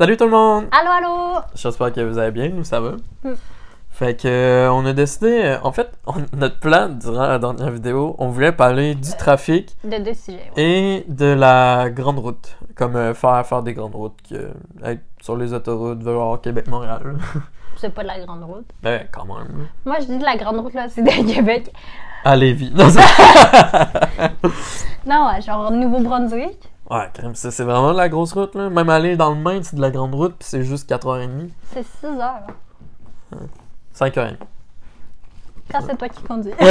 Salut tout le monde! Allô, allô! J'espère que vous allez bien, nous ça va? Mm. Fait que euh, on a décidé, euh, en fait, on- notre plan durant la dernière vidéo, on voulait parler du trafic De deux sujets. ouais. et de la grande route. Comme euh, faire, faire des grandes routes, que, être sur les autoroutes, vers Québec-Montréal. C'est pas de la grande route. ben, quand même. Moi, je dis de la grande route, là, c'est de Québec. À Lévis. Non, Non, ouais, genre Nouveau-Brunswick. Ouais, crème, c'est c'est vraiment de la grosse route, là. Même aller dans le Maine, c'est de la grande route, puis c'est juste 4h30. C'est 6 heures. 5h30. Quand c'est toi qui conduis.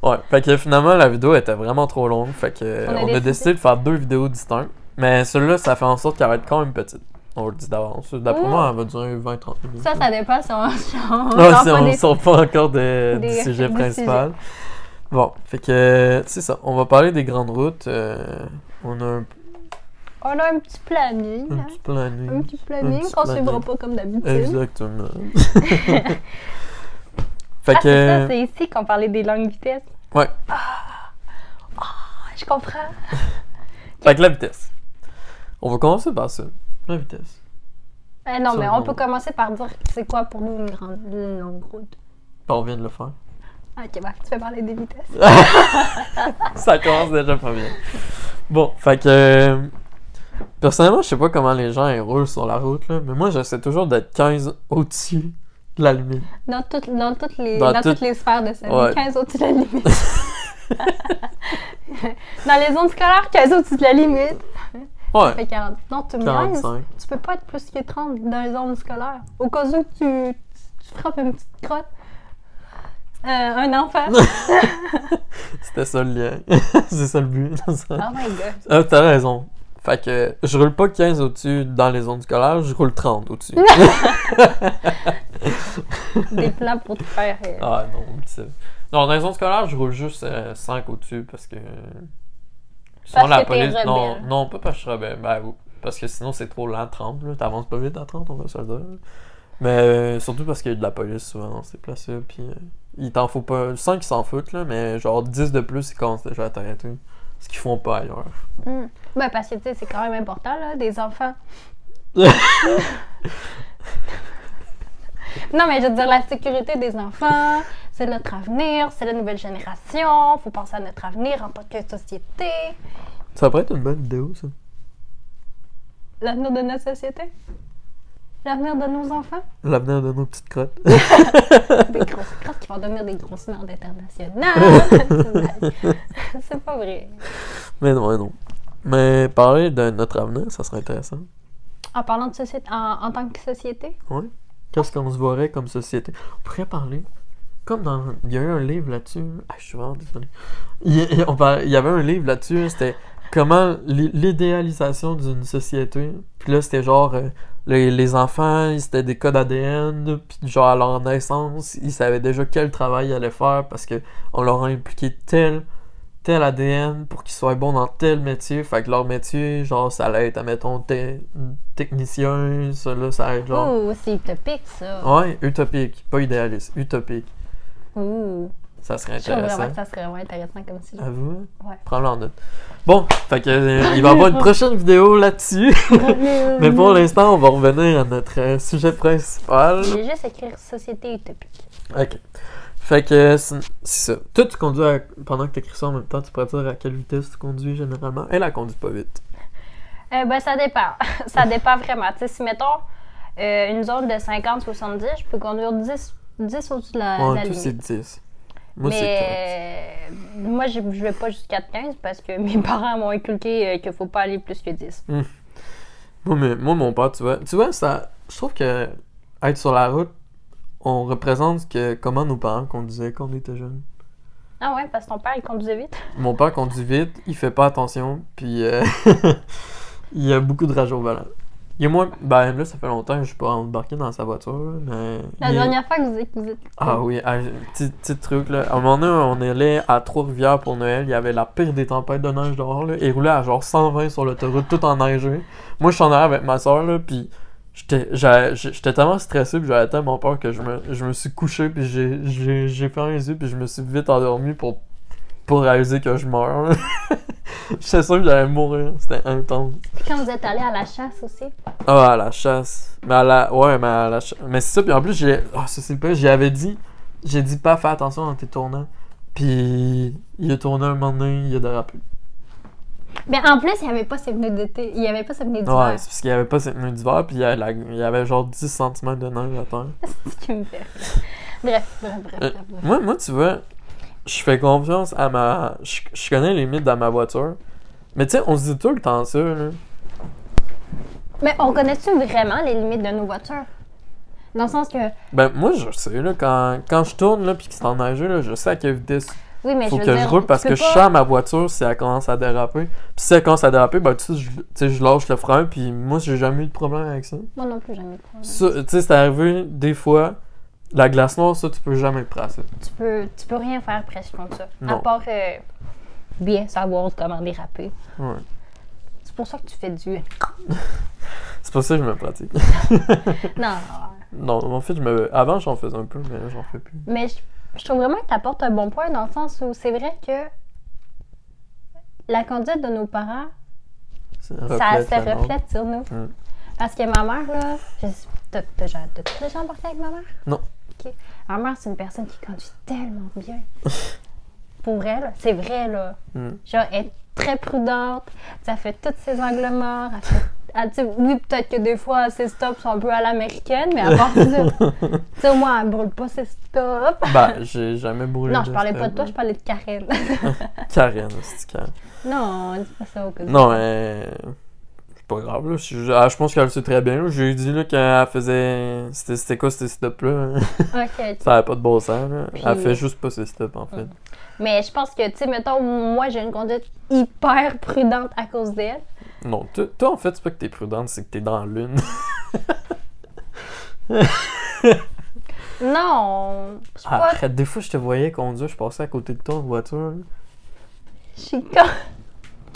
Ouais, fait que finalement la vidéo était vraiment trop longue, fait que On a on a décidé- de faire deux vidéos distinctes. Mais celle-là, ça fait en sorte qu'elle va être quand même petite. On le dit d'avance. D'après moi, elle va durer 20-30 minutes. ça, ça dépend si on, on Ouais, si on sort pas encore de- des- du sujet principal. Bon, fait que c'est ça. On va parler des grandes routes. euh, on a un, On a un petit planning. un hein. petit planning. Un petit planning qu'on suivra pas comme d'habitude. Exactement. fait Ah, c'est ça, que. c'est ici qu'on parlait des longues vitesses. Ouais. Ah, je comprends. Fait que la vitesse. On va commencer par ça. La vitesse. Eh non, Ça, mais on peut commencer par dire c'est quoi pour nous une, grande, une longue route. On vient de le faire. Ok, bah, tu fais parler des vitesses. ça commence déjà pas bien. Bon, fait que. euh, Personnellement, je sais pas comment les gens ils roulent sur la route, là, mais moi j'essaie toujours d'être 15 au-dessus de la limite. Dans, toutes- dans, toutes, les, Dans dans toutes- toutes les sphères de sa vie, Ouais. 15 au-dessus de la limite. dans les zones scolaires, 15 au-dessus de la limite. Ouais, Fait 40. Non, tu me niaises. 45. Tu peux pas être plus que 30 dans les zones scolaires. Au cas où tu, tu frappes une petite crotte. Euh, un enfant. C'était ça le lien. C'est ça le but. oh my god. Ah, t'as raison. Fait que je roule pas 15 au-dessus dans les zones scolaires, je roule 30 au-dessus. Des plans pour te faire. euh, ah non. Non, dans les zones scolaires, je roule juste euh, 5 au-dessus parce que. La police. Non, non, pas parce que je suis rebelle. Ben, parce que sinon, c'est trop lent 30. là. T'avances pas vite à 30, on va se le dire. Mais euh, surtout parce qu'il y a de la police souvent dans ces places-là. Puis euh, il t'en faut pas. 5 ils s'en foutent, là, mais genre 10 de plus, ils commencent déjà à t'arrêter. Ce qu'ils font pas ailleurs. hmm. Ben, parce que, tu sais, c'est quand même important, là, des enfants. Non, mais je veux dire, la sécurité des enfants, c'est notre avenir, c'est la nouvelle génération. Faut penser à notre avenir en tant que société. Ça pourrait être une bonne vidéo, ça. L'avenir de notre société? L'avenir de nos enfants? L'avenir de nos petites crottes. Des grosses crottes qui vont devenir des grosses merdes internationales. c'est pas vrai. mais non, mais non. Mais parler de notre avenir, ça serait intéressant. En parlant de société, en, en tant que société, Ouais. Qu'est-ce qu'on se voirait comme société? On pourrait parler. Comme dans. Il y a eu un livre là-dessus. Ah, je suis vraiment désolé. On il y avait un livre là-dessus. C'était comment l'i- l'idéalisation d'une société. Puis là, c'était genre. euh, les, les enfants, ils- c'était des codes ADN. Puis genre, à leur naissance, ils savaient déjà quel travail ils allaient faire parce que on leur a impliqué tel. Tel ADN pour qu'ils soient bons dans tel métier. Fait que leur métier, genre, ça allait être, admettons, te- technicien. Ça, là, ça allait être genre. ouh, c'est utopique ça. Ouais, utopique, pas idéaliste, utopique. Ouh, Ça serait je trouve vraiment intéressant. que ça serait vraiment intéressant comme sujet. À vous? Ouais. Prends-le en note. Bon, fait que, euh, il va y avoir une prochaine vidéo là-dessus. Mais pour l'instant, on va revenir à notre euh, sujet principal. Je vais juste écrire société utopique. Ok. Fait que, c'est c'est ça. Toi, tu conduis à- pendant que tu écris ça en même temps, tu pourrais dire à quelle vitesse tu conduis généralement. Elle, elle conduit pas vite. Euh, ben, ça dépend. ça dépend vraiment. Tu sais, si mettons euh, une zone de 50-70, je peux conduire 10, 10 au-dessus de la, de Ouais, la toi, c'est limite. 10. Moi, c'est 15. Mais euh, moi, je, je vais pas jusqu'à 15 parce que mes parents m'ont inculqué euh, qu'il faut pas aller plus que 10. Moi, mais- moi, mon père, tu vois, tu vois, ça, je trouve que être sur la route, on représente que, comment nos parents conduisaient quand on était jeunes. Ah ouais, parce que ton père, il conduisait vite? Mon père conduit vite, il fait pas attention, puis euh, il y a beaucoup de rage au volant. Il y a moins, ben là, ça fait longtemps que je suis pas embarqué dans sa voiture, mais. La dernière fois que vous êtes... Vous êtes... Ah oui, ah, petit, petit truc là. À un moment donné, on allé à Trois-Rivières pour Noël. Il y avait la pire des tempêtes de neige dehors là. Il roulait à genre 120 sur l'autoroute, tout enneigé. Moi, je suis en arrière avec ma soeur là, puis j'étais tellement stressé, puis j'avais tellement peur que je me, je me suis couché, puis j'ai- j'ai j'ai fermé les yeux, puis je me suis vite endormi pour pour réaliser que je meurs. J'étais sûr que j'allais mourir. C'était intense. Puis quand vous êtes allé à la chasse aussi? Ah, à la chasse. Mais à la. Ouais, mais à la chasse. Mais c'est ça, puis en plus, j'ai. Ah, ça c'est pas. J'y avais dit. J'ai dit pas faire attention dans tes tournants. Puis il a tourné un moment donné, il a dérapé. Mais en plus, il n'y avait pas ses pneus d'été. Il n'y avait pas ses pneus d'hiver. Ouais, c'est parce qu'il y avait pas cette nuit d'hiver, puis il y, avait la- il y avait genre 10 cm de neige à terre. c'est ce qui me fait. bref, bref, Euh, bref. bref. Moi, moi, tu vois, je fais confiance à ma. Je, je connais les limites dans ma voiture. Mais tu sais, on se dit tout le temps ça, là. Mais on connaît-tu vraiment les limites de nos voitures? Dans le sens que, Ben, moi, je sais, là, quand, quand je tourne, là, puis que c'est enneigé, là, je sais à quelle vitesse oui, mais faut je que veux je dire, roule parce que je sens ma voiture si elle commence à déraper. Puis si elle commence à déraper, ben, tu sais, je, je lâche le frein, puis moi, j'ai jamais eu de problème avec ça. Moi non plus, jamais de problème. Tu sais, c'est arrivé des fois. La glace noire, ça, tu peux jamais le. Tu peux, tu peux rien faire presque contre ça. À part euh, bien savoir comment déraper. Ouais. C'est pour ça que tu fais du. C'est pour ça que je me pratique. non, non, en fait, je me... avant, j'en faisais un peu, mais là, j'en fais plus. mais je, je trouve vraiment que tu apportes un bon point dans le sens où c'est vrai que la conduite de nos parents, Ça ça reflète se reflète sur nous. Mm. Parce que ma mère, là, t'as déjà embarqué avec ma mère? Non. Ok. Ma mère, c'est une personne qui conduit tellement bien. Pour elle, c'est vrai, là. Mm. Genre, elle est très prudente, ça fait tous ses angles morts. Elle fait, elle, tu sais, oui, peut-être que des fois, ses stops sont un peu à l'américaine, mais à part ça, tu sais, au moins, elle brûle pas ses stops. Ben, j'ai jamais brûlé non, je parlais pas de toi, je parlais de Karen. Karen, c'est Karen. non, dis pas ça au cas où. Non, mais. Pas grave, là. Je, ah, je pense qu'elle le sait très bien. J'ai dit, là, qu'elle faisait. C'était c'était quoi, ces stops-là? Ok, Ça avait pas de bon sens, là. Puis- Elle fait juste pas ces stops, en fait. Mais je pense que, tu sais, mettons, moi, j'ai une conduite hyper prudente à cause d'elle. Non, toi, en fait, c'est pas que t'es prudente, c'est que t'es dans lune. Non, suis Ah, pas. Des fois, je te voyais conduire, je passais à côté de toi en voiture. Je suis con-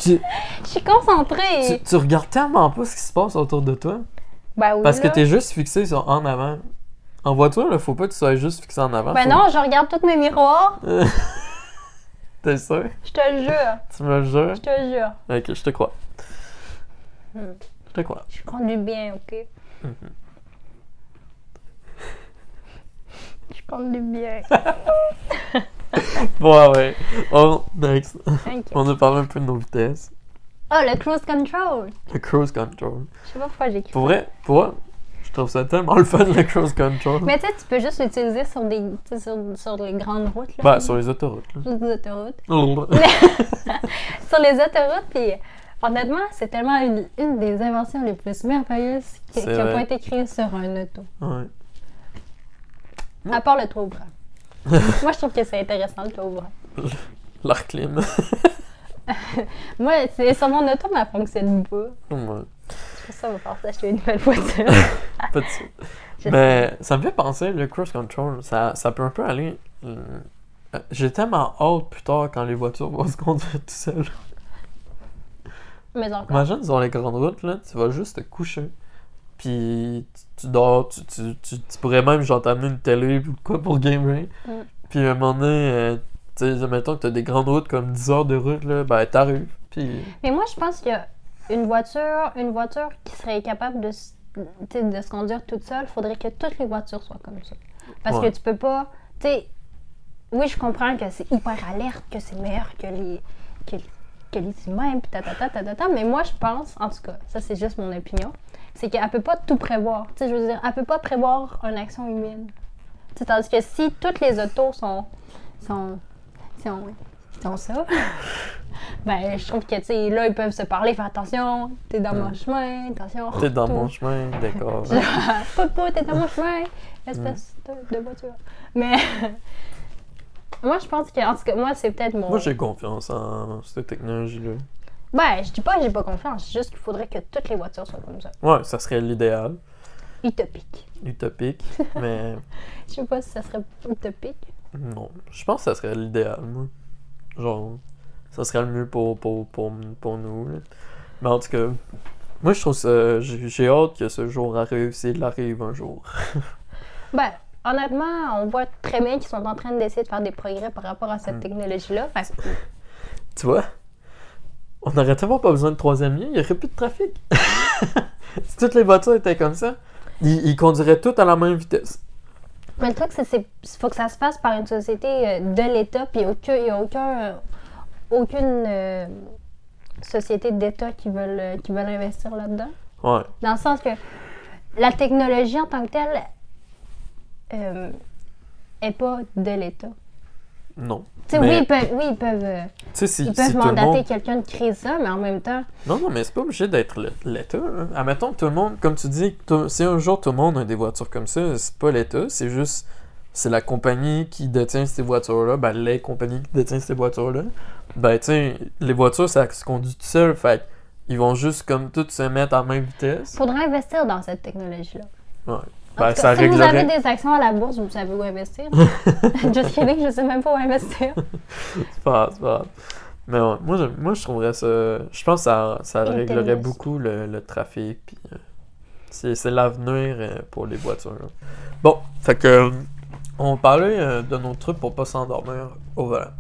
Tu, je suis concentrée. tu, tu regardes tellement pas ce qui se passe autour de toi. Ben oui. Parce que là. t'es juste fixé sur en avant. En voiture, là, faut pas que tu sois juste fixé en avant. Ben faut- non, je regarde tous mes miroirs. T'es sûr? Je te le jure. Tu me le jures? Je te le jure. Ok, je te crois. Hmm. Je te crois. Je conduis bien, ok? Mhm. Je conduis bien. Bon, ouais. On, next. Ok. On a parlé un peu de nos vitesses. Oh, le cruise control. Le cruise control. Je sais pas pourquoi j'ai Pour vrai, pour vrai, je trouve ça tellement le fun, le cruise control. Mais tu sais, tu peux juste l'utiliser sur des sur, sur les grandes routes. Là, Ben, sur les autoroutes, là. Sur les autoroutes. sur les autoroutes, puis honnêtement, c'est tellement une, une des inventions les plus merveilleuses qui vrai. pas été créée sur un auto. ouais. À part le toit ouvrant. Moi, je trouve que c'est intéressant, le toit ouvrant. L'air clim. Moi, c'est sur mon auto, mais elle fonctionne pas. Ouais. C'est pour ça qu'on va falloir s'acheter une nouvelle voiture. Pas de suite. Mais ça me fait penser, le cruise control, ça, ça peut un peu aller. euh, J'ai tellement hâte plus tard quand les voitures vont se conduire tout seules. Mais encore. Imagine sur les grandes routes, là, tu vas juste te coucher. Puis tu, dors, tu, tu, tu, tu pourrais même genre t'amener une télé ou quoi pour gamer. Mm. Puis à un moment donné, euh, tu sais, mettons que t'as des grandes routes comme 10 heures de route, là, ben t'arrives. Puis Mais moi, je pense qu'il y a une voiture, une voiture qui serait capable de, de se conduire toute seule. faudrait que toutes les voitures soient comme ça. Parce Ouais. que tu peux pas. Tu sais, oui, je comprends que c'est hyper alerte, que c'est meilleur que les, que, que les humains, puis tatata, tatata, mais moi, je pense, en tout cas, ça c'est juste mon opinion, c'est qu'elle peut pas tout prévoir. Tu sais, je veux dire, elle peut pas prévoir une action humaine. Tu sais, tandis que si toutes les autos sont. sont. sont, sont ça, ben, je trouve que, tu sais, là, ils peuvent se parler, faire attention, t'es dans mon chemin, attention. t'es dans mon chemin, d'accord. Genre, Popo, t'es dans mon chemin, espèce de, de voiture. Mais moi, je pense que, en tout cas, moi, c'est peut-être mon. Moi j'ai confiance en cette technologie-là. Ben, je dis pas que j'ai pas confiance, c'est juste qu'il faudrait que toutes les voitures soient comme ça. Ouais, ça serait l'idéal, Utopique. utopique, mais Je sais pas si ça serait utopique. non. Je pense que ça serait l'idéal, moi. Genre, ça serait le mieux pour, pour, pour, pour nous. là. Mais en tout cas, moi je trouve ça. J'ai hâte que ce jour arrive, s'il arrive un jour. Ben, honnêtement, on voit très bien qu'ils sont en train d'essayer de faire des progrès par rapport à cette Mm. technologie-là. Fait Tu vois? On n'aurait tellement pas besoin de troisième lien, il n'y aurait plus de trafic. si toutes les voitures étaient comme ça, ils, ils conduiraient toutes à la même vitesse. Mais le truc, c'est qu'il faut que ça se fasse par une société euh, de l'État, puis aucun- il n'y a aucun, euh, aucune euh, société d'État qui veulent, qui veulent investir là-dedans. Ouais. Dans le sens que la technologie en tant que telle euh, est pas de l'État. Non. Mais, oui, ils peuvent, oui, ils peuvent, euh, si, ils peuvent mandater monde... quelqu'un de créer ça, mais en même temps, Non, non, mais c'est pas obligé d'être l'État. hein. Admettons que tout le monde, comme tu dis, tout- si un jour tout le monde a des voitures comme ça, c'est pas l'État, c'est juste... C'est la compagnie qui détient ces voitures-là, ben les compagnies qui détiennent ces voitures-là. Ben, tu sais, les voitures, ça se conduit tout seul, fait ils vont juste comme toutes se mettre à même vitesse. faudrait investir dans cette technologie-là. Ouais. Ben, cas, ça si vous avez des actions à la bourse, vous savez où investir. Just kidding, je sais même pas où investir. C'est pas grave, c'est pas grave. Mais ouais, moi, je, moi, je trouverais ça... Je pense que ça, ça réglerait beaucoup le, le trafic, puis... euh, c'est c'est l'avenir euh, pour les voitures. là. Bon, fait que... euh, On parlait euh, de nos trucs pour pas s'endormir au volant.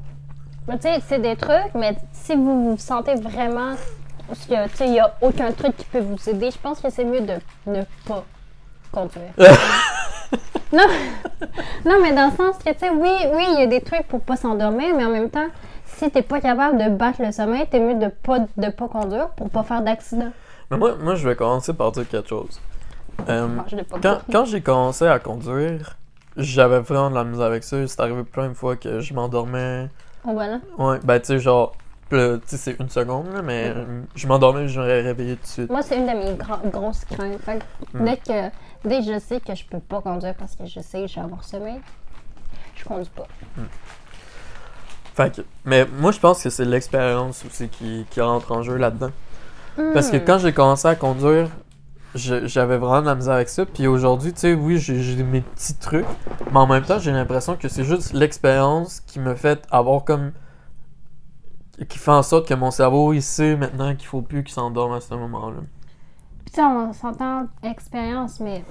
Mais tu sais, c'est des trucs, mais si vous vous sentez vraiment parce que tu sais, il n'y a aucun truc qui peut vous aider, je pense que c'est mieux de ne pas conduire. non, non, mais dans le sens que, tu sais, oui, oui, il y a des trucs pour pas s'endormir, mais en même temps, si t'es pas capable de battre le sommeil, t'es mieux de pas, de pas conduire pour pas faire d'accident. Mais moi, moi, je vais commencer par dire quelque chose. Euh, Bon, quand compris. quand j'ai commencé à conduire, j'avais vraiment de la misère avec ça. C'est arrivé plein de fois que je m'endormais. Oh, voilà. Ouais, ben tu sais, genre, là, tu sais, c'est une seconde, là, mais euh, je m'endormais, je m'aurais réveillé tout de suite. Moi, c'est une de mes grosses craintes. Fait que dès que dès que je sais que je peux pas conduire parce que je sais que je vais avoir sommeil, je conduis pas. Fait que, mais moi, je pense que c'est l'expérience aussi qui, qui rentre en jeu là-dedans. Parce que Hmm. quand j'ai commencé à conduire, je- j'avais vraiment de la misère avec ça. Puis aujourd'hui, tu sais, oui, j'ai j'ai mes petits trucs, mais en même temps, j'ai l'impression que c'est juste l'expérience qui me fait avoir comme. Qui fait en sorte que mon cerveau, il sait maintenant qu'il faut plus qu'il s'endorme à ce moment-là. Puis, on s'entend expérience, mais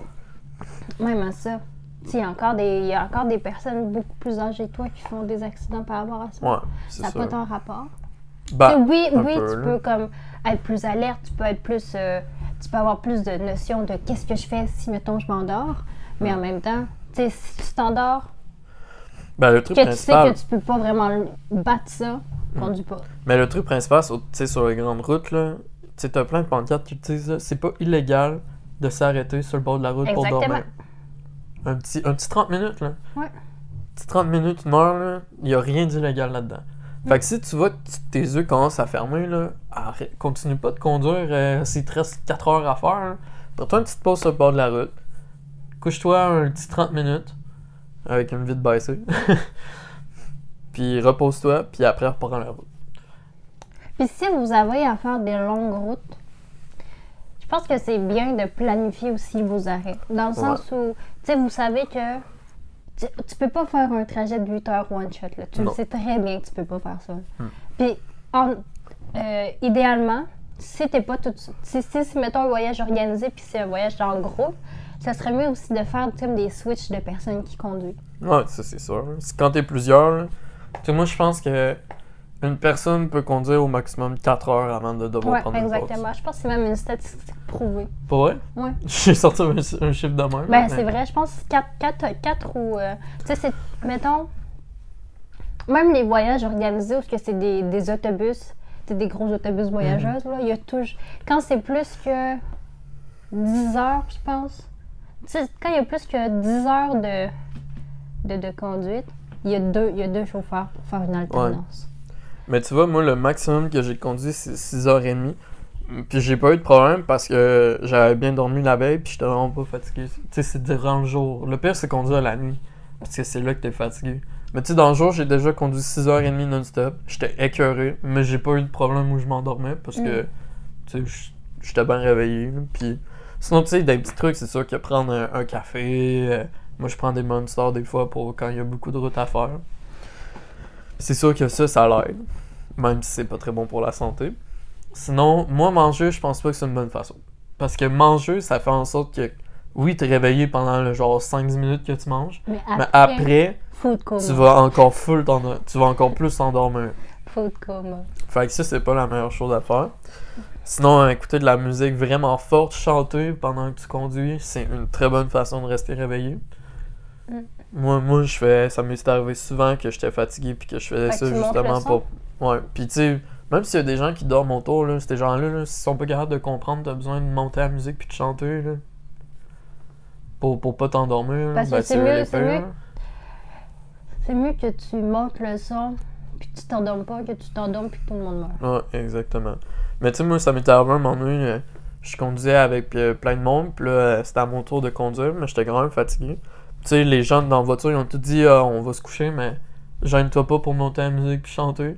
même à ça, il y a encore des il y a encore des personnes beaucoup plus âgées que toi qui font des accidents par rapport à ça. Ouais, ça n'a pas tant rapport? Bah, oui, oui, peu, tu là. peux comme être plus alerte, tu peux être plus euh, tu peux avoir plus de notion de qu'est-ce que je fais si mettons je m'endors, mais en même temps, tu sais, si tu t'endors, ben, le truc que tu sais que tu peux pas vraiment battre ça, conduis pas. Mais le truc principal, c'est au- tu sais, sur les grandes routes, là, tu sais, t'as plein de pancartes qui disent là, c'est pas illégal de s'arrêter sur le bord de la route pour dormir. Un petit, un petit 30 minutes, là. Ouais. Un petit 30 minutes, une heure, là, y a rien d'illégal là-dedans. Fait que si tu vois que tes yeux commencent à fermer, là, arrête, continue pas de conduire euh, s'il te reste 4 heures à faire. là. Prends-toi une petite pause sur le bord de la route. Couche-toi un petit 30 minutes avec une vite baissée. puis repose-toi, puis après reprends la route. Puis si vous avez à faire des longues routes, je pense que c'est bien de planifier aussi vos arrêts. Dans le sens où, tu sais, vous savez que tu, tu peux pas faire un trajet de 8 heures one shot. Là. Tu Non. le sais très bien que tu peux pas faire ça. Hmm. Puis, en- euh, idéalement, si t'es pas tout si, si, si, mettons un voyage organisé puis c'est un voyage dans le groupe, ça serait mieux aussi de faire comme des switches de personnes qui conduisent. Ouais, ça c'est sûr. Quand t'es plusieurs, sais, moi je pense que une personne peut conduire au maximum 4 heures avant de devoir Ouais, prendre une pause. exactement. Je pense que c'est même une statistique prouvée. Pas vrai? Ouais. J'ai sorti un, un chiffre de même. Ben, mais- c'est vrai, je pense 4, 4, 4 ou. euh, tu sais, c'est. Mettons. Même les voyages organisés où que c'est des, des autobus, c'est des gros autobus voyageuses, là, il y a toujours. Quand c'est plus que 10 heures, je pense. Tu sais, quand il y a plus que 10 heures de, de, de conduite, il y, a deux, il y a deux chauffeurs pour faire une alternance. Mais tu vois, moi le maximum que j'ai conduit c'est 6h30. Puis j'ai pas eu de problème parce que j'avais bien dormi la veille puis j'étais vraiment pas fatigué. Tu sais, c'est durant le jour. Le pire c'est conduire la nuit. Parce que c'est là que t'es fatigué. Mais tu sais, dans le jour, j'ai déjà conduit 6h30 non-stop. J'étais écœuré, mais j'ai pas eu de problème où je m'endormais parce que, tu sais, j'étais bien réveillé. Puis sinon, tu sais, des petits trucs, c'est sûr que prendre un, un café. Moi, je prends des monsters des fois pour quand il y a beaucoup de route à faire. C'est sûr que ça, ça l'aide. Même si c'est pas très bon pour la santé. Sinon, moi, manger, je pense pas que c'est une bonne façon. Parce que manger, ça fait en sorte que, oui, t'es réveillé pendant le genre 5-10 minutes que tu manges. Mais Mais après, tu vas encore full tu vas encore plus t'endormir. Food coma. Fait que ça, c'est pas la meilleure chose à faire. Sinon, euh, écouter de la musique vraiment forte, chanter pendant que tu conduis, c'est une très bonne façon de rester réveillé. Moi, moi, je fais. Ça m'est arrivé souvent que j'étais fatigué puis que je faisais Fait ça justement pour. Ouais. Puis tu sais, même s'il y a des gens qui dorment autour, là, ces gens-là, là, s'ils sont pas capables de comprendre, t'as besoin de monter la musique puis de chanter, là. Pour, pour pas t'endormir. Parce que ben, c'est eux mieux- c'est mieux- là. C'est mieux que tu montes le son puis que tu t'endormes pas que tu t'endormes puis que tout le monde meurt. Ouais, exactement. Mais tu sais, moi, ça m'était arrivé un moment donné, euh, je conduisais avec euh, plein de monde, puis là, euh, c'était à mon tour de conduire, mais j'étais quand même fatigué. Tu sais, les gens dans la voiture, ils ont tout dit, ah, on va se coucher, mais gêne-toi pas pour monter la musique puis chanter.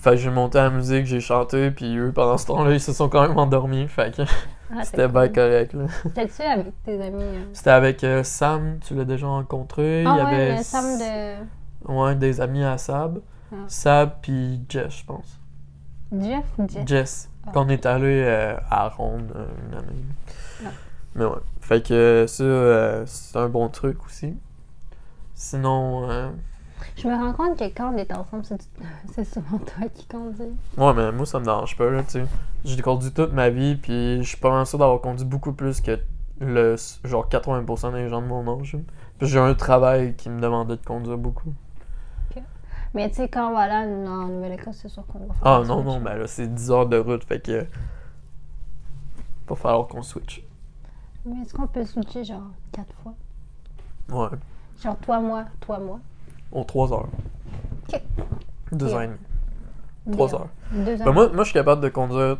Fait que j'ai monté la musique, j'ai chanté, puis eux, pendant ce temps-là, ils se sont quand même endormis, fait que Ah, c'était bien cool. correct, là. T'es-tu avec tes amis? euh? C'était avec euh, Sam, tu l'as déjà rencontré, Ah il y ouais, avait... Sam de... Ouais, des amis à Sab. Ah. Sab, puis Jess, je pense. Jeff ou Jeff? Jess. Ah. Qu'on est allé euh, à Ronde euh, une année. Mais ouais. Fait que ça, euh, c'est un bon truc aussi. Sinon, euh, Je me rends compte que quand on est ensemble, c'est c'est souvent toi qui conduis. ouais, mais moi, ça me dérange pas, là, tu sais. J'ai conduit toute ma vie, puis je suis pas mal sûr d'avoir conduit beaucoup plus que le genre 80% des gens de mon âge. Puis j'ai un travail qui me demandait de conduire beaucoup. Mais tu sais, quand on va là en Nouvelle-Écosse, c'est sûr qu'on va faire Ah non, non, ben là, c'est 10 heures de route, fait que. Va falloir qu'on switch. Mais est-ce qu'on peut switcher genre quatre fois? Ouais. Genre toi, moi, toi, moi? Aux 3 heures. Ok. 2 Ok. heures et demie. 3 Bien. heures. Deux Ben heures. moi, moi, je suis capable de conduire.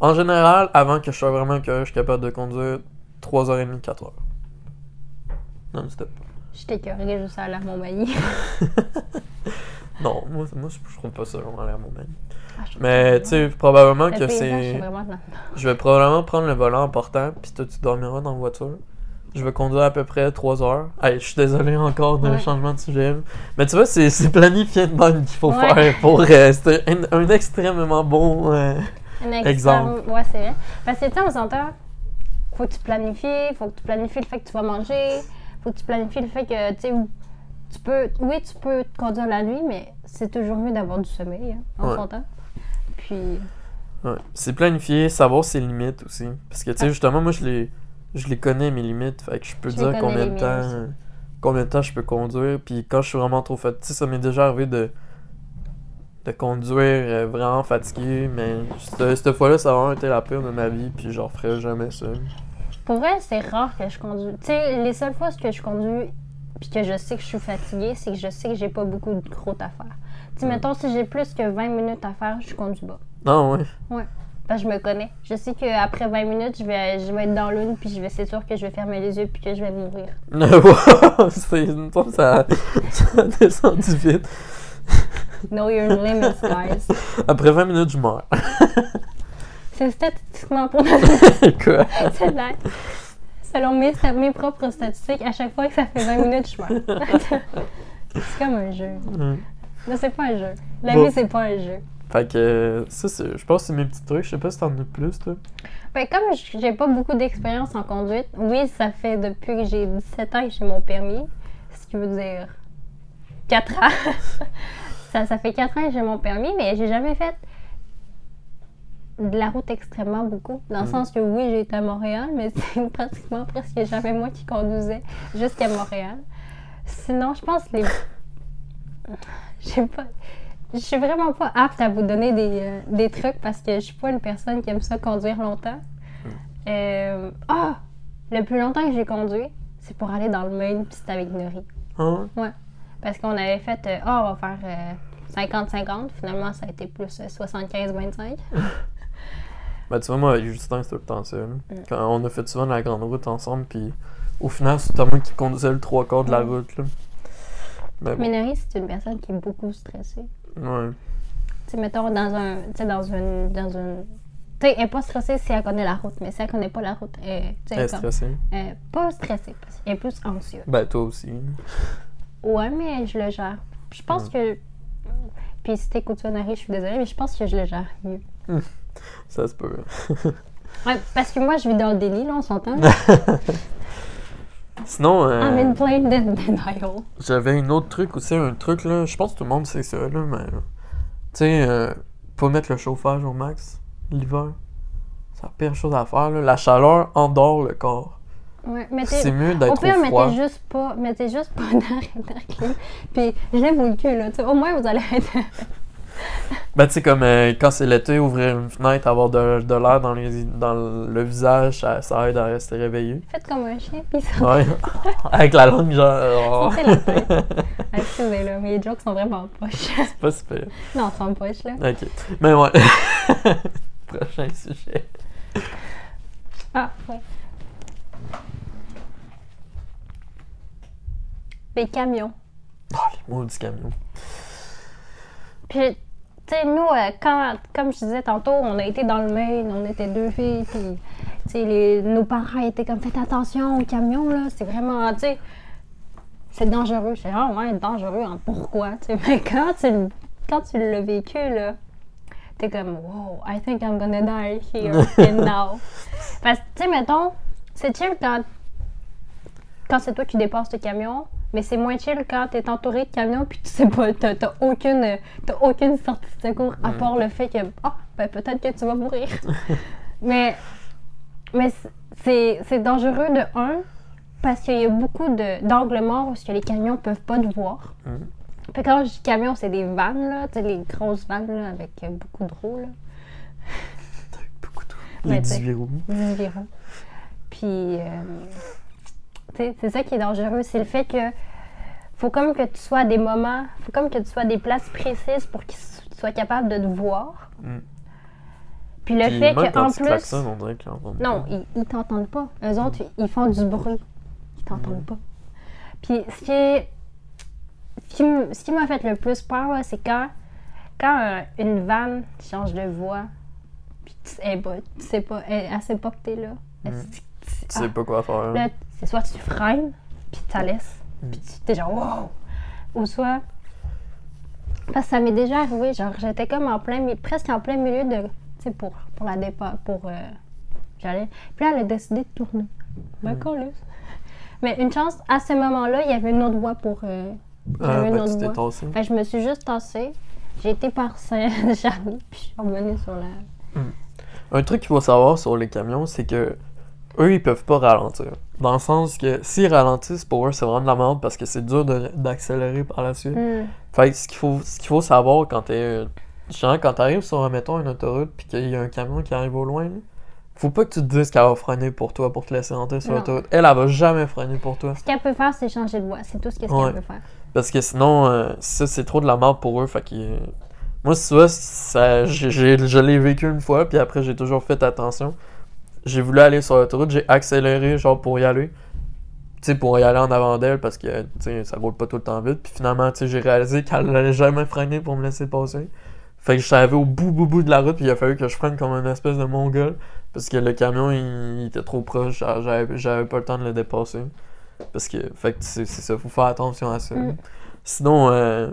En général, avant que je sois vraiment que je suis capable de conduire 3h30, 4h. Non, stop. Je t'écœurerai juste à la Montmagny. Non, moi, moi je je trouve pas ça vraiment l'air mon. Ah, je trouve Mais tu sais, probablement Le que c'est. Je vais probablement prendre le volant en portant, puis toi, tu dormiras dans la voiture. Je vais conduire à peu près 3 heures. Hey, je suis désolé encore de Ouais. changement de sujet. Mais tu vois, c'est planifié de même qu'il faut Ouais. faire pour. euh, c'est un, un extrêmement bon. euh, Un Exemple. extrême- Ouais, c'est vrai. Parce que, tu sais, on s'entend, faut que tu planifies, faut que tu planifies le fait que tu vas manger, faut que tu planifies le fait que, tu sais, tu peux, oui, tu peux te conduire la nuit, mais c'est toujours mieux d'avoir du sommeil, hein, on Ouais. Puis, Ouais. C'est planifier, savoir ses limites aussi. Parce que, tu sais, justement, moi, je les, je les connais, mes limites. Fait que je peux Je dire combien de temps aussi. combien de temps je peux conduire. Puis quand je suis vraiment trop fatigué, ça m'est déjà arrivé de, de conduire euh, vraiment fatigué. Mais cette, cette fois-là, ça a vraiment été la pire de ma vie. Puis je referai jamais ça. pour vrai, c'est rare que je conduis. Tu sais, les seules fois que je conduis, puis que je sais que je suis fatiguée, c'est que je sais que j'ai pas beaucoup de route à faire. Ouais. mettons, si j'ai plus que 20 minutes à faire, je conduis pas. Non, ouais. Parce que je me connais. Je sais qu'après 20 minutes, je vais, je vais être dans l'une, puis je vais, c'est sûr que je vais fermer les yeux, puis que je vais mourir. C'est une ça, ça a descendu vite. Know your limits, guys. Après 20 minutes, je meurs. C'est statistiquement pour Quoi? c'est vrai. Selon mes, mes propres statistiques, à chaque fois que ça fait 20 minutes, je meurs. c'est comme un jeu. Ouais. Mais c'est pas un jeu. La Bon. vie, c'est pas un jeu. Fait que ça, je pense que c'est mes petits trucs. Je sais pas si t'en as plus, toi. Ben, comme j'ai pas beaucoup d'expérience en conduite, oui, ça fait depuis que j'ai 17 ans que j'ai mon permis, ce qui veut dire 4 ans. ça, ça fait 4 ans que j'ai mon permis, mais j'ai jamais fait de la route extrêmement beaucoup. Dans le Mhm. sens que oui, j'ai été à Montréal, mais c'est pratiquement presque jamais moi qui conduisais jusqu'à Montréal. Sinon, je pense que les. Je sais pas. Je suis vraiment pas apte à vous donner des, euh, des trucs parce que je suis pas une personne qui aime ça conduire longtemps. Euh, Ah! le plus longtemps que j'ai conduit, c'est pour aller dans le Maine, puis c'était avec Nori. Ah ouais? Parce qu'on avait fait, euh, ah, on va faire euh, 50-50. Finalement, ça a été plus euh, 75-25. Ben, tu vois, moi, avec Justin, c'est tout le temps ça. Mm. Quand on a fait souvent la grande route ensemble, puis au final, c'était moi qui conduisais le trois quarts de la Mm. route. Là. Mais bon, Nori, c'est une personne qui est beaucoup stressée. ouais. Tu mettons, dans un. Tu sais, dans une. Dans une tu sais, elle n'est pas stressée si elle connaît la route, mais si elle connaît pas la route, elle, tu sais, Elle est comme- stressée. euh, pas stressée, parce qu'elle est plus anxieuse. Ben, toi aussi. Ouais, mais je le gère. Je pense que. Puis si t'écoutes ça, Nari, je suis désolée, mais je pense que je le gère mieux. Ça se peut. Ouais, parce que moi, je vis dans le déni, là, on s'entend. Sinon, euh, I'm in plain den- denial. j'avais un autre truc aussi, un truc là, je pense que tout le monde sait ça, là, mais sais, euh, pas mettre le chauffage au max l'hiver. C'est la pire chose à faire. là. La chaleur endort le corps. Ouais, C'est mieux au d'être pire, au froid. mettez juste pas, mettez juste pas d'air. Puis, lève-vous le cul, là. tu sais, Au moins, vous allez être. Ben, tu sais, comme euh, quand c'est l'été, ouvrir une fenêtre, avoir de, de l'air dans, les, dans le visage, ça, ça aide à rester réveillé. Faites comme un chien, puis ça. Ouais. Avec la langue, genre. oh. Sortez la tête. Excusez, là, mais les jokes sont vraiment poches. C'est pas super. non, ils sont poches, là. Ok. Mais ouais. Prochain sujet. Ah, ouais. Les camions. Oh, les mots du camion. Puis, tu sais, nous, euh, quand, comme je disais tantôt, on a été dans le Maine, on était deux filles, puis, tu sais, nos parents étaient comme, faites attention aux camions, là, c'est vraiment, tu sais, c'est dangereux. Je ah ouais, dangereux, hein, pourquoi, tu sais, mais quand tu, quand tu l'as vécu, là, t'es comme, wow, I think I'm gonna die here and now. Parce que, tu sais, mettons, c'est chill quand, quand c'est toi qui dépasses le camion, mais c'est moins chill quand t'es entouré de camions puis tu sais pas, t'as aucune, t'as aucune sortie de secours à part le fait que, ah, ben peut-être que tu vas mourir. mais mais c'est c'est dangereux de un, parce qu'il y a beaucoup de- d'angles morts où que les camions peuvent pas te voir. Puis quand je dis camion, c'est des vannes, là, tu sais, les grosses vannes là, avec beaucoup de roues. Là. Beaucoup de. Ouais, Les t'sais. 18 roues. 18 roues. Puis, euh, c'est ça qui est dangereux, c'est le fait que faut comme que tu sois à des moments, faut comme que tu sois à des places précises pour qu'ils soient capables de te voir. Mm. Puis le Puis fait qu'en plus. on dirait Non, ils, ils t'entendent pas. Eux autres, ils font du bruit. Ils t'entendent pas. Puis ce qui est. Ce qui, m'a fait le plus peur, c'est quand, quand euh, une vanne change de voix, puis tu, elle, tu sais pas, elle, elle sait pas que t'es là. Elle- Mm. tu- Tu sais ah, pas quoi faire. Là, c'est soit tu freines, puis tu la laisses, puis tu t'es genre wow! Ou soit. Parce que ça m'est déjà arrivé, genre j'étais comme en plein, mi- presque en plein milieu de. Tu sais, pour, pour la départ, pour. euh, J'allais. Puis là, elle a décidé de tourner. Ben, câlisse. Mais une chance, à ce moment-là, il y avait une autre voie pour. euh, Ah, ben, tu t'es. Fait je me suis juste tassée. J'ai été par Saint-Charlie, puis je suis revenue sur la. Un truc qu'il faut savoir sur les camions, c'est que eux, ils peuvent pas ralentir. Dans le sens que s'ils ralentissent, pour eux, c'est vraiment de la merde parce que c'est dur d'accélérer par la suite. Hmm. Fait que ce qu'il faut, ce qu'il faut savoir quand t'es. Genre, quand t'arrives sur, mettons, une autoroute puis qu'il y a un camion qui arrive au loin, faut pas que tu te dises qu'elle va freiner pour toi pour te laisser rentrer sur l'autoroute. Elle, elle va jamais freiner pour toi. Ce qu'elle peut faire, c'est changer de voie. C'est tout ce qu'elle Ouais. peut faire. Parce que sinon, euh, ça, c'est trop de la merde pour eux. Fait que. euh, Moi, si tu vois, ça, je l'ai vécu une fois, puis après, j'ai toujours fait attention. J'ai voulu aller sur l'autoroute, j'ai accéléré, genre, pour y aller. Tu sais, pour y aller en avant d'elle, parce que, tu sais, ça roule pas tout le temps vite. Puis finalement, tu sais, j'ai réalisé qu'elle allait jamais freiner pour me laisser passer. Fait que je savais au bout, bout, bout de la route, puis il a fallu que je freine comme une espèce de mongol. Parce que le camion, il, il était trop proche, j'avais, pas le temps de le dépasser. Parce que, fait que c'est, ça, faut faire attention à ça. Mm. Sinon, euh,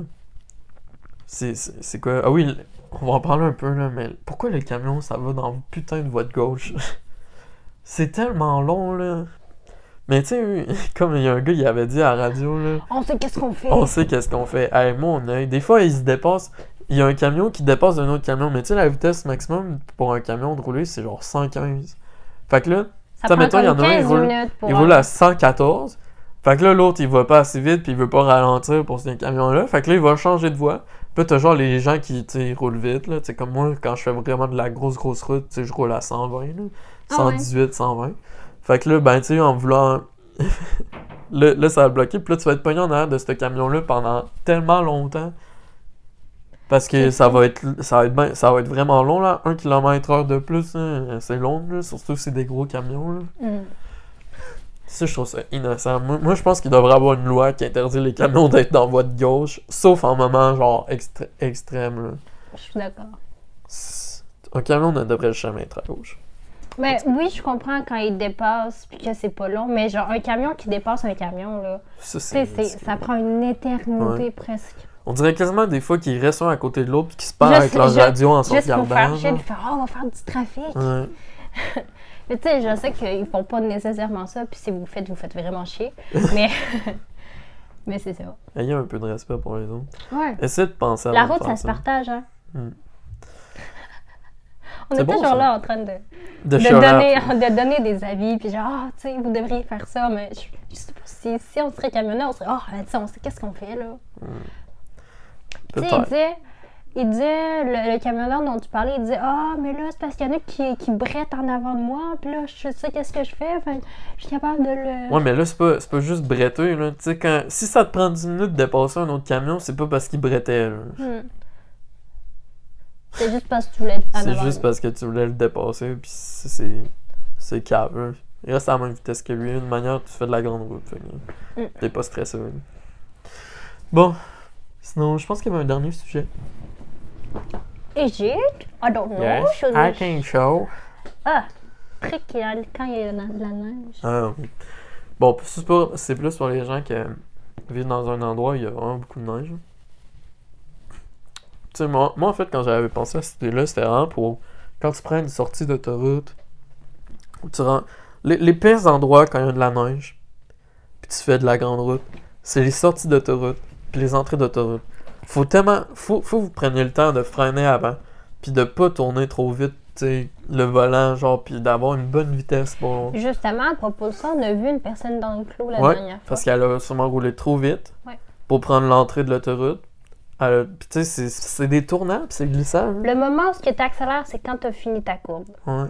c'est, quoi? Ah oui, on va en parler un peu, là, mais pourquoi le camion, ça va dans putain de voie de gauche? c'est tellement long, là. Mais tu sais, comme il y a un gars, il avait dit à la radio, là, On sait qu'est-ce qu'on fait. on sait qu'est-ce qu'on fait. Hey, mon œil. Des fois, il se dépasse. Il y a un camion qui dépasse un autre camion, mais tu sais, la vitesse maximum pour un camion de rouler, c'est genre 115. Fait que là, Ça mettons, il y en a un, il 15 roule- il roule à 114. Fait que là, l'autre, il va pas assez vite, puis il veut pas ralentir pour ce camion-là. Fait que là, il va changer de voie. Puis t'as genre les gens qui, tu roulent vite, là. Tu sais, comme moi, quand je fais vraiment de la grosse, grosse route, tu sais, je roule à 120, là. Ah ouais. 118, 120. Fait que là, ben, tu sais, en voulant... là, là, ça va bloquer. Puis là, tu vas être pogné en arrière de ce camion-là pendant tellement longtemps. Parce que ça va, être, ça, va être ben- ça va être vraiment long, là. 1 km heure de plus, hein, c'est long, là. Surtout si c'est des gros camions, là. Hmm. Ça, je trouve ça innocent. Moi, moi, je pense qu'il devrait avoir une loi qui interdit les camions d'être dans voie de gauche, sauf en moment genre extré- extrême. là. Je suis d'accord. Un camion ne devrait jamais être à gauche. Mais oui, je comprends quand il dépasse puis que c'est pas long, mais genre un camion qui dépasse un camion, là, Ça, c'est, ça prend une éternité Ouais. presque. On dirait quasiment des fois qu'ils restent un à côté de l'autre puis qu'ils se parlent avec leur ju- radio en se Juste pour regardant. faire faire « Oh, on va faire du trafic! Ouais. Mais tu sais, je sais qu'ils font pas nécessairement ça, puis si vous le faites, vous faites vraiment chier. Mais, mais c'est ça. Ayez un peu de respect pour les autres. Ouais. Essayez de penser à La route, faire ça se partage, hein. Hmm. On est bon, ça. là en train de, De, de, chialer donner, après. de donner des avis, puis genre, ah, tu sais, vous devriez faire ça, mais je, je sais pas si, si on serait camionneur, on serait, ah, ben, tu sais, on sait qu'est-ce qu'on fait là. Tu sais, il disait, il disait, le, le camionneur dont tu parlais, il disait, ah, mais là, c'est parce qu'il y en a qui, qui brettent en avant de moi, puis là, je sais qu'est-ce que je fais, fait je suis capable de le. Ouais, mais là, c'est pas, pas juste bretter, là. Tu sais, quand... Si ça te prend 10 minutes de dépasser un autre camion, c'est pas parce qu'il brettait, là. Hmm. C'est juste parce que tu voulais C'est juste parce que tu voulais le dépasser, puis c'est... C'est cave. Il reste à la même vitesse que lui. D'une manière, tu fais de la grande route, fait. Mm. T'es pas stressé. Bon. Sinon, je pense qu'il y avait un dernier sujet. Is it? I don't know. Yes, Should I we- think so. Ah, a- quand il y a de la neige. Ah oui. Bon, c'est plus pour les gens qui vivent dans un endroit où il y a vraiment beaucoup de neige. Tu sais, moi, moi, en fait, quand j'avais pensé à cette idée-là, c'était vraiment pour quand tu prends une sortie d'autoroute, tu rends. Les, les pires endroits quand il y a de la neige, puis tu fais de la grande route, c'est les sorties d'autoroute, puis les entrées d'autoroute. Faut tellement. Faut, faut que vous preniez le temps de freiner avant, puis de pas tourner trop vite, tu sais, le volant, genre, puis d'avoir une bonne vitesse pour. Justement, à propos de ça, on a vu une personne dans le clos la Ouais, dernière fois. Parce qu'elle a sûrement roulé trop vite Ouais. pour prendre l'entrée de l'autoroute. Elle a- Puis tu sais, c'est- des tournants, puis c'est glissant. hein. Le moment où ce qui t'accélère, c'est quand t'as fini ta courbe. Ouais.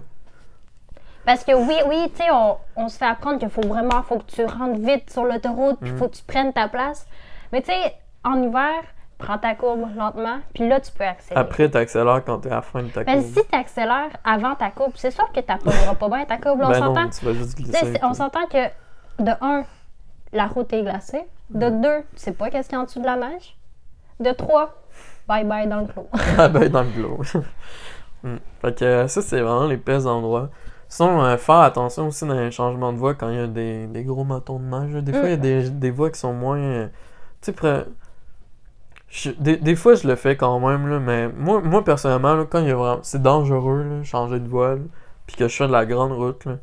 Parce que oui, oui, tu sais, on, on se fait apprendre qu'il faut vraiment, faut que tu rentres vite sur l'autoroute, puis Mhm. faut que tu prennes ta place. Mais tu sais, en hiver, prends ta courbe lentement, puis là, tu peux accélérer. Après, t'accélères quand t'es à la fin de ta Mais courbe. si tu accélères avant ta courbe, c'est sûr que tu n'apprendras pas bien ta courbe. Là, on Ben s'entend. non, tu vas juste tu glisser. on s'entend que de un, la route est glacée. De deux, tu sais pas qu'est-ce qu'il y a en dessous de la neige. De trois, bye bye dans le clos. Ah ben, dans le glow. Hmm. Fait que euh, ça, c'est vraiment les pires endroits. Sinon, euh, faire attention aussi dans les changements de voie quand il y a des, des gros matons de neige. Des fois, il y a Mm. des, des voies qui sont moins. euh, Tu sais, je- des, des fois, je le fais quand même, là, mais moi, moi personnellement, là, quand il y a vraiment. C'est dangereux, là, changer de voie, là, puis que je fais de la grande route, là.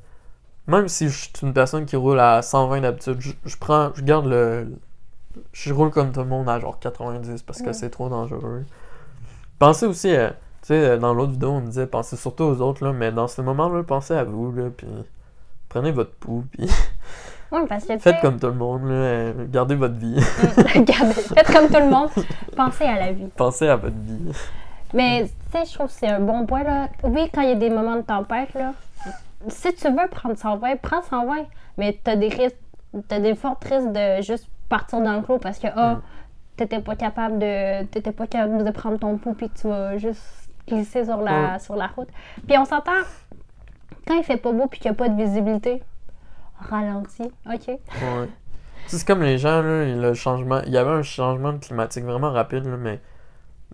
Même si je suis une personne qui roule à 120 d'habitude, je, je prends. Je garde le. Je roule comme tout le monde à genre 90 parce que c'est trop dangereux. Pensez aussi, euh, tu sais, euh, dans l'autre vidéo, on disait pensez surtout aux autres, là, mais dans ce moment-là, pensez à vous, là, puis prenez votre pouls, puis Oui, parce que faites comme tout le monde, là, euh, gardez votre vie, faites comme tout le monde, pensez à la vie. pensez à votre vie. Mais tu sais, je trouve que c'est un bon point. Là. Oui, quand il y a des moments de tempête, là, si tu veux prendre 120, prends 120. Mais tu as des risques, t'as des fortes risques de juste partir dans le clos parce que ah, Mm. t'étais pas capable de t'étais pas capable de prendre ton pouls puis tu vas juste glisser sur la, Ouais. sur la route. Puis on s'entend, quand il fait pas beau puis qu'il n'y a pas de visibilité, ralentis, ok? Ouais. C'est comme les gens, là, le changement. Il y avait un changement climatique vraiment rapide, là, mais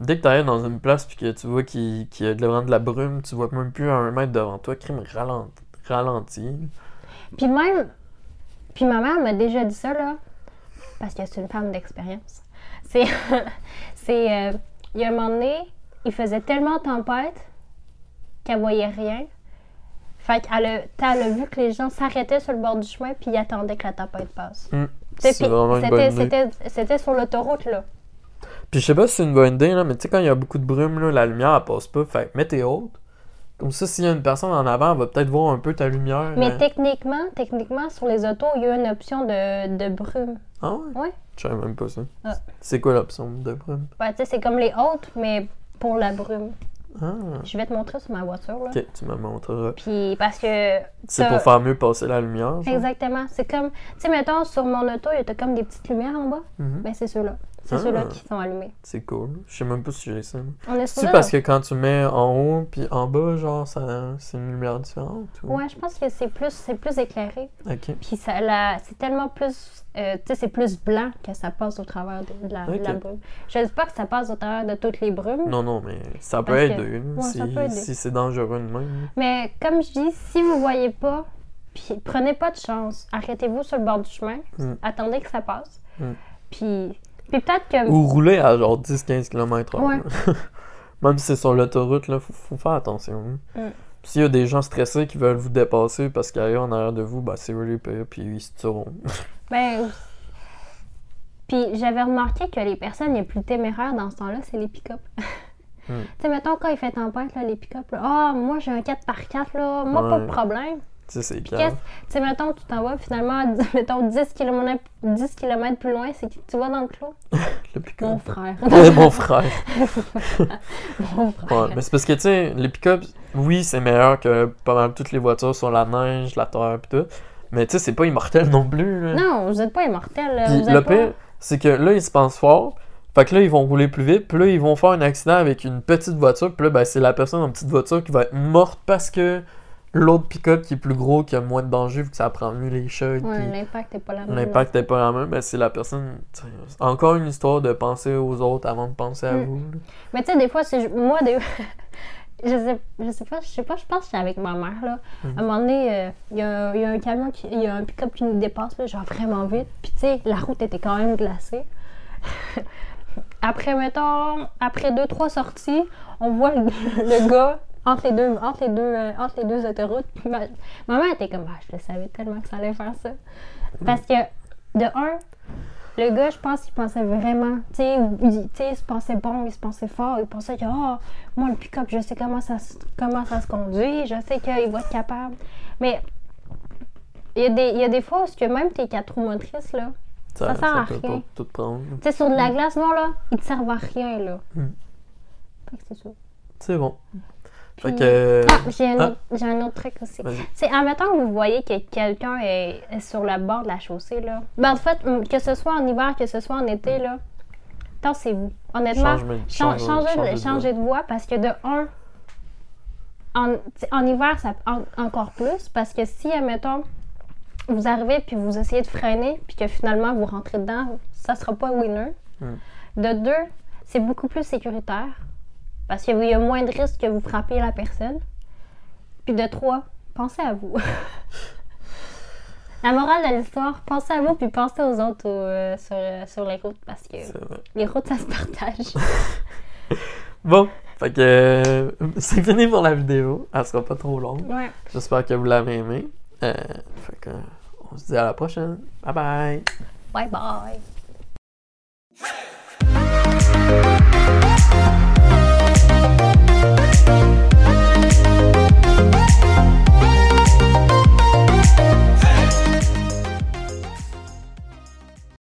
dès que tu arrives dans une place puis que tu vois qu'il y a vraiment de la brume, tu vois même plus à un mètre devant toi, crime ralenti. ralenti. Puis même, puis ma mère m'a déjà dit ça, là, parce que c'est une femme d'expérience. C'est, c'est, euh, il y a un moment donné, il faisait tellement tempête qu'elle voyait rien. Fait qu'elle a, elle a vu que les gens s'arrêtaient sur le bord du chemin puis ils attendaient que la tempête passe. Hmm. C'est c'était, bonne idée. c'était, c'était sur l'autoroute, là. Puis je sais pas si c'est une bonne idée, là, mais tu sais, quand il y a beaucoup de brume, là, la lumière, elle passe pas. Fait tes hautes. Comme ça, s'il y a une personne en avant, elle va peut-être voir un peu ta lumière. Mais euh. techniquement, techniquement, sur les autos, il y a une option de, de brume. Ah ouais? Ouais. Je savais même pas ça. Ah. C'est quoi l'option de brume? Ouais, tu sais, c'est comme les autres, mais pour la brume. Ah, Je vais te montrer sur ma voiture, là. ok, tu me montreras. Puis parce que. C'est pour faire mieux passer la lumière. genre? Exactement. C'est comme. Tu sais, mettons, sur mon auto, il y a comme des petites lumières en bas. Mhm. Ben, c'est ceux-là. C'est Ah. ceux-là qui sont allumés. C'est cool. Je sais même pas si j'ai ça. C'est parce que quand tu mets en haut puis en bas, genre, ça, c'est une lumière différente? Ou... Ouais, je pense que c'est plus, c'est plus éclairé. Ok. Puis ça, la, c'est tellement plus. euh, tu sais, c'est plus blanc que ça passe au travers de, de la, de la Ok. brume. Je ne dis pas que ça passe au travers de toutes les brumes. Non, non, mais ça peut aider, là, Ouais, si, si c'est dangereux de même. Mais comme je dis, si vous voyez pas, puis prenez pas de chance. Arrêtez-vous sur le bord du chemin. Mm. Attendez que ça passe. Mm. Puis, puis peut-être que. Ou rouler à genre 10-15 km/h. Ouais. Même si c'est sur l'autoroute, là, faut, faut faire attention. hein. Mm. S'il y a des gens stressés qui veulent vous dépasser parce qu'ils arrivent en arrière de vous, bah c'est really pire, puis ils se tueront. Ben. Puis j'avais remarqué que les personnes les plus téméraires dans ce temps-là, c'est les pick-up. Hmm. Tu sais, mettons, quand il fait tempête, là, les pick-up, ah, moi, j'ai un 4x4, là, moi, pas de problème. Tu sais, c'est grave. Tu sais, mettons, tu t'en vas, finalement, mettons, 10 km, 10 km plus loin, c'est que tu vas dans le clos? Le pick-up. Mon frère. Mon frère. Mon frère. Ouais, mais c'est parce que, tu sais, les pick-up, oui, c'est meilleur que pas mal toutes les voitures sur la neige, la terre, pis tout. Mais tu sais, c'est pas immortel non plus. là. Non, vous êtes pas immortel. Puis le pas... pire, c'est que là, ils se pensent fort. Fait que là, ils vont rouler plus vite. Puis là, ils vont faire un accident avec une petite voiture. Puis là, ben, c'est la personne en petite voiture qui va être morte parce que l'autre pick-up qui est plus gros, qui a moins de danger, vu que ça prend mieux les. Ouais, puis l'impact est pas la même. L'impact n'est pas la même. Ben, c'est la personne. Encore une histoire de penser aux autres avant de penser à Mm. vous. là. Mais tu sais, des fois, c'est moi, des... je, sais, je sais pas, je sais pas, je pense que j'étais avec ma mère, là. Mhm. À un moment donné, euh, il y, y a un camion, qui, il y a un pick-up qui nous dépasse, là, genre vraiment vite. Puis tu sais, la route était quand même glacée. après, mettons, après deux, trois sorties, on voit le, le gars entre les deux, entre les deux, euh, entre les deux autoroutes. Puis Ma, ma mère était comme, ah, je le savais tellement que ça allait faire ça. Parce que, de un, le gars, je pense qu'il pensait vraiment, tu sais, il, se pensait bon, il se pensait fort, il pensait que, ah, moi, le pick-up, je sais comment ça, se- comment ça se conduit, je sais qu'il va être capable. Mais il y, a des, il y a des fois où que même tes quatre roues motrices, là, Ça sert à peut rien. tu sais, sur de la glace, non, là, ils te servent à rien, là. Mm. Fait que c'est ça. C'est bon. Puis- que. Ah, j'ai un, ah. autre- j'ai un autre truc aussi. C'est, admettons que vous voyez que quelqu'un est, est sur le bord de la chaussée, là. Ben, en fait, hum, que ce soit en hiver, que ce soit en été, là, tassez-vous. Honnêtement, Change- chan- change- changez, de, changez de voie parce que de un, en, en hiver, ça en- encore plus parce que si, admettons, vous arrivez puis vous essayez de freiner puis que finalement vous rentrez dedans, ça sera pas winner. Hmm. De deux, c'est beaucoup plus sécuritaire parce qu'il y a moins de risques que vous frappiez la personne. Puis de trois, pensez à vous. La morale de l'histoire, pensez à vous puis pensez aux autres au, euh, sur, euh, sur les routes parce que les routes ça se partage. Bon, fait que euh, c'est fini pour la vidéo. Elle sera pas trop longue. ouais. J'espère que vous l'avez aimé. Euh, fait que on se dit à la prochaine. Bye bye. Bye bye.